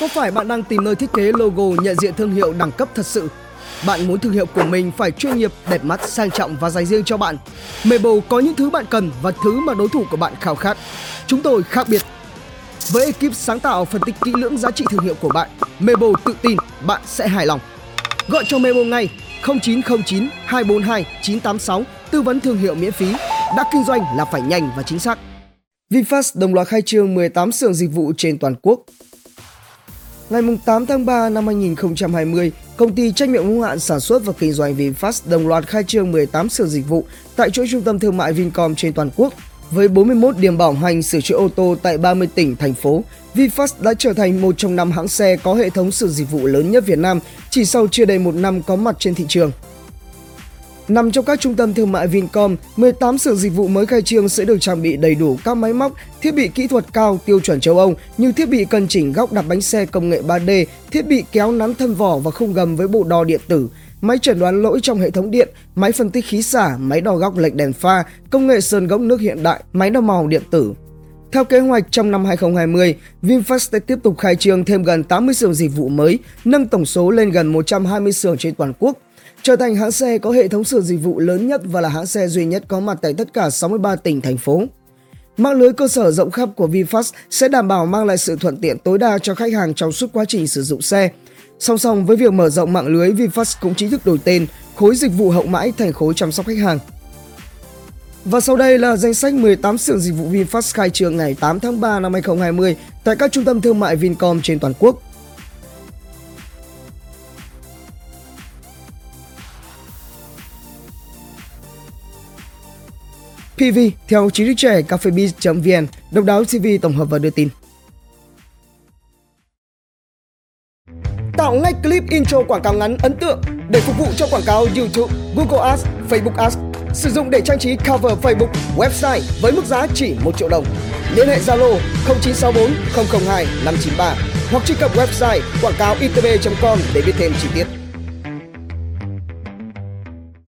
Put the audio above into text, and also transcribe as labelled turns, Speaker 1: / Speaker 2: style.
Speaker 1: Có phải bạn đang tìm nơi thiết kế logo nhận diện thương hiệu đẳng cấp thật sự? Bạn muốn thương hiệu của mình phải chuyên nghiệp, đẹp mắt, sang trọng và dành riêng cho bạn. Mebo có những thứ bạn cần và thứ mà đối thủ của bạn khao khát. Chúng tôi khác biệt. Với ekip sáng tạo phân tích kỹ lưỡng giá trị thương hiệu của bạn, Mebo tự tin bạn sẽ hài lòng. Gọi cho Mebo ngay 0909 242 986 tư vấn thương hiệu miễn phí. Đã kinh doanh là phải nhanh và chính xác. VinFast đồng loạt khai trương 18 xưởng dịch vụ trên toàn quốc. Ngày 8 tháng 3 năm 2020, công ty trách nhiệm hữu hạn sản xuất và kinh doanh VinFast đồng loạt khai trương 18 xưởng dịch vụ tại chuỗi trung tâm thương mại Vincom trên toàn quốc. Với 41 điểm bảo hành sửa chữa ô tô tại 30 tỉnh, thành phố, VinFast đã trở thành một trong năm hãng xe có hệ thống sửa dịch vụ lớn nhất Việt Nam chỉ sau chưa đầy một năm có mặt trên thị trường. Nằm trong các trung tâm thương mại Vincom, 18 sở dịch vụ mới khai trương sẽ được trang bị đầy đủ các máy móc, thiết bị kỹ thuật cao tiêu chuẩn châu Âu như thiết bị cân chỉnh góc đặt bánh xe công nghệ 3D, thiết bị kéo nắn thân vỏ và khung gầm với bộ đo điện tử, máy chẩn đoán lỗi trong hệ thống điện, máy phân tích khí xả, máy đo góc lệch đèn pha, công nghệ sơn gốc nước hiện đại, máy đo màu điện tử. Theo kế hoạch trong năm 2020, VinFast sẽ tiếp tục khai trương thêm gần 80 xưởng dịch vụ mới, nâng tổng số lên gần 120 xưởng trên toàn quốc trở thành hãng xe có hệ thống sửa dịch vụ lớn nhất và là hãng xe duy nhất có mặt tại tất cả 63 tỉnh, thành phố. Mạng lưới cơ sở rộng khắp của VinFast sẽ đảm bảo mang lại sự thuận tiện tối đa cho khách hàng trong suốt quá trình sử dụng xe. Song song với việc mở rộng mạng lưới, VinFast cũng chính thức đổi tên khối dịch vụ hậu mãi thành khối chăm sóc khách hàng. Và sau đây là danh sách 18 xưởng dịch vụ VinFast khai trương ngày 8 tháng 3 năm 2020 tại các trung tâm thương mại Vincom trên toàn quốc. PV theo trí thức trẻ cafebiz.vn, độc đáo TV tổng hợp và đưa tin. Tạo ngay clip intro quảng cáo ngắn ấn tượng để phục vụ cho quảng cáo YouTube, Google Ads, Facebook Ads. Sử dụng để trang trí cover Facebook, website với mức giá chỉ 1 triệu đồng. Liên hệ Zalo 0964 002 593 hoặc truy cập website quảng cáo itb.com để biết thêm chi tiết.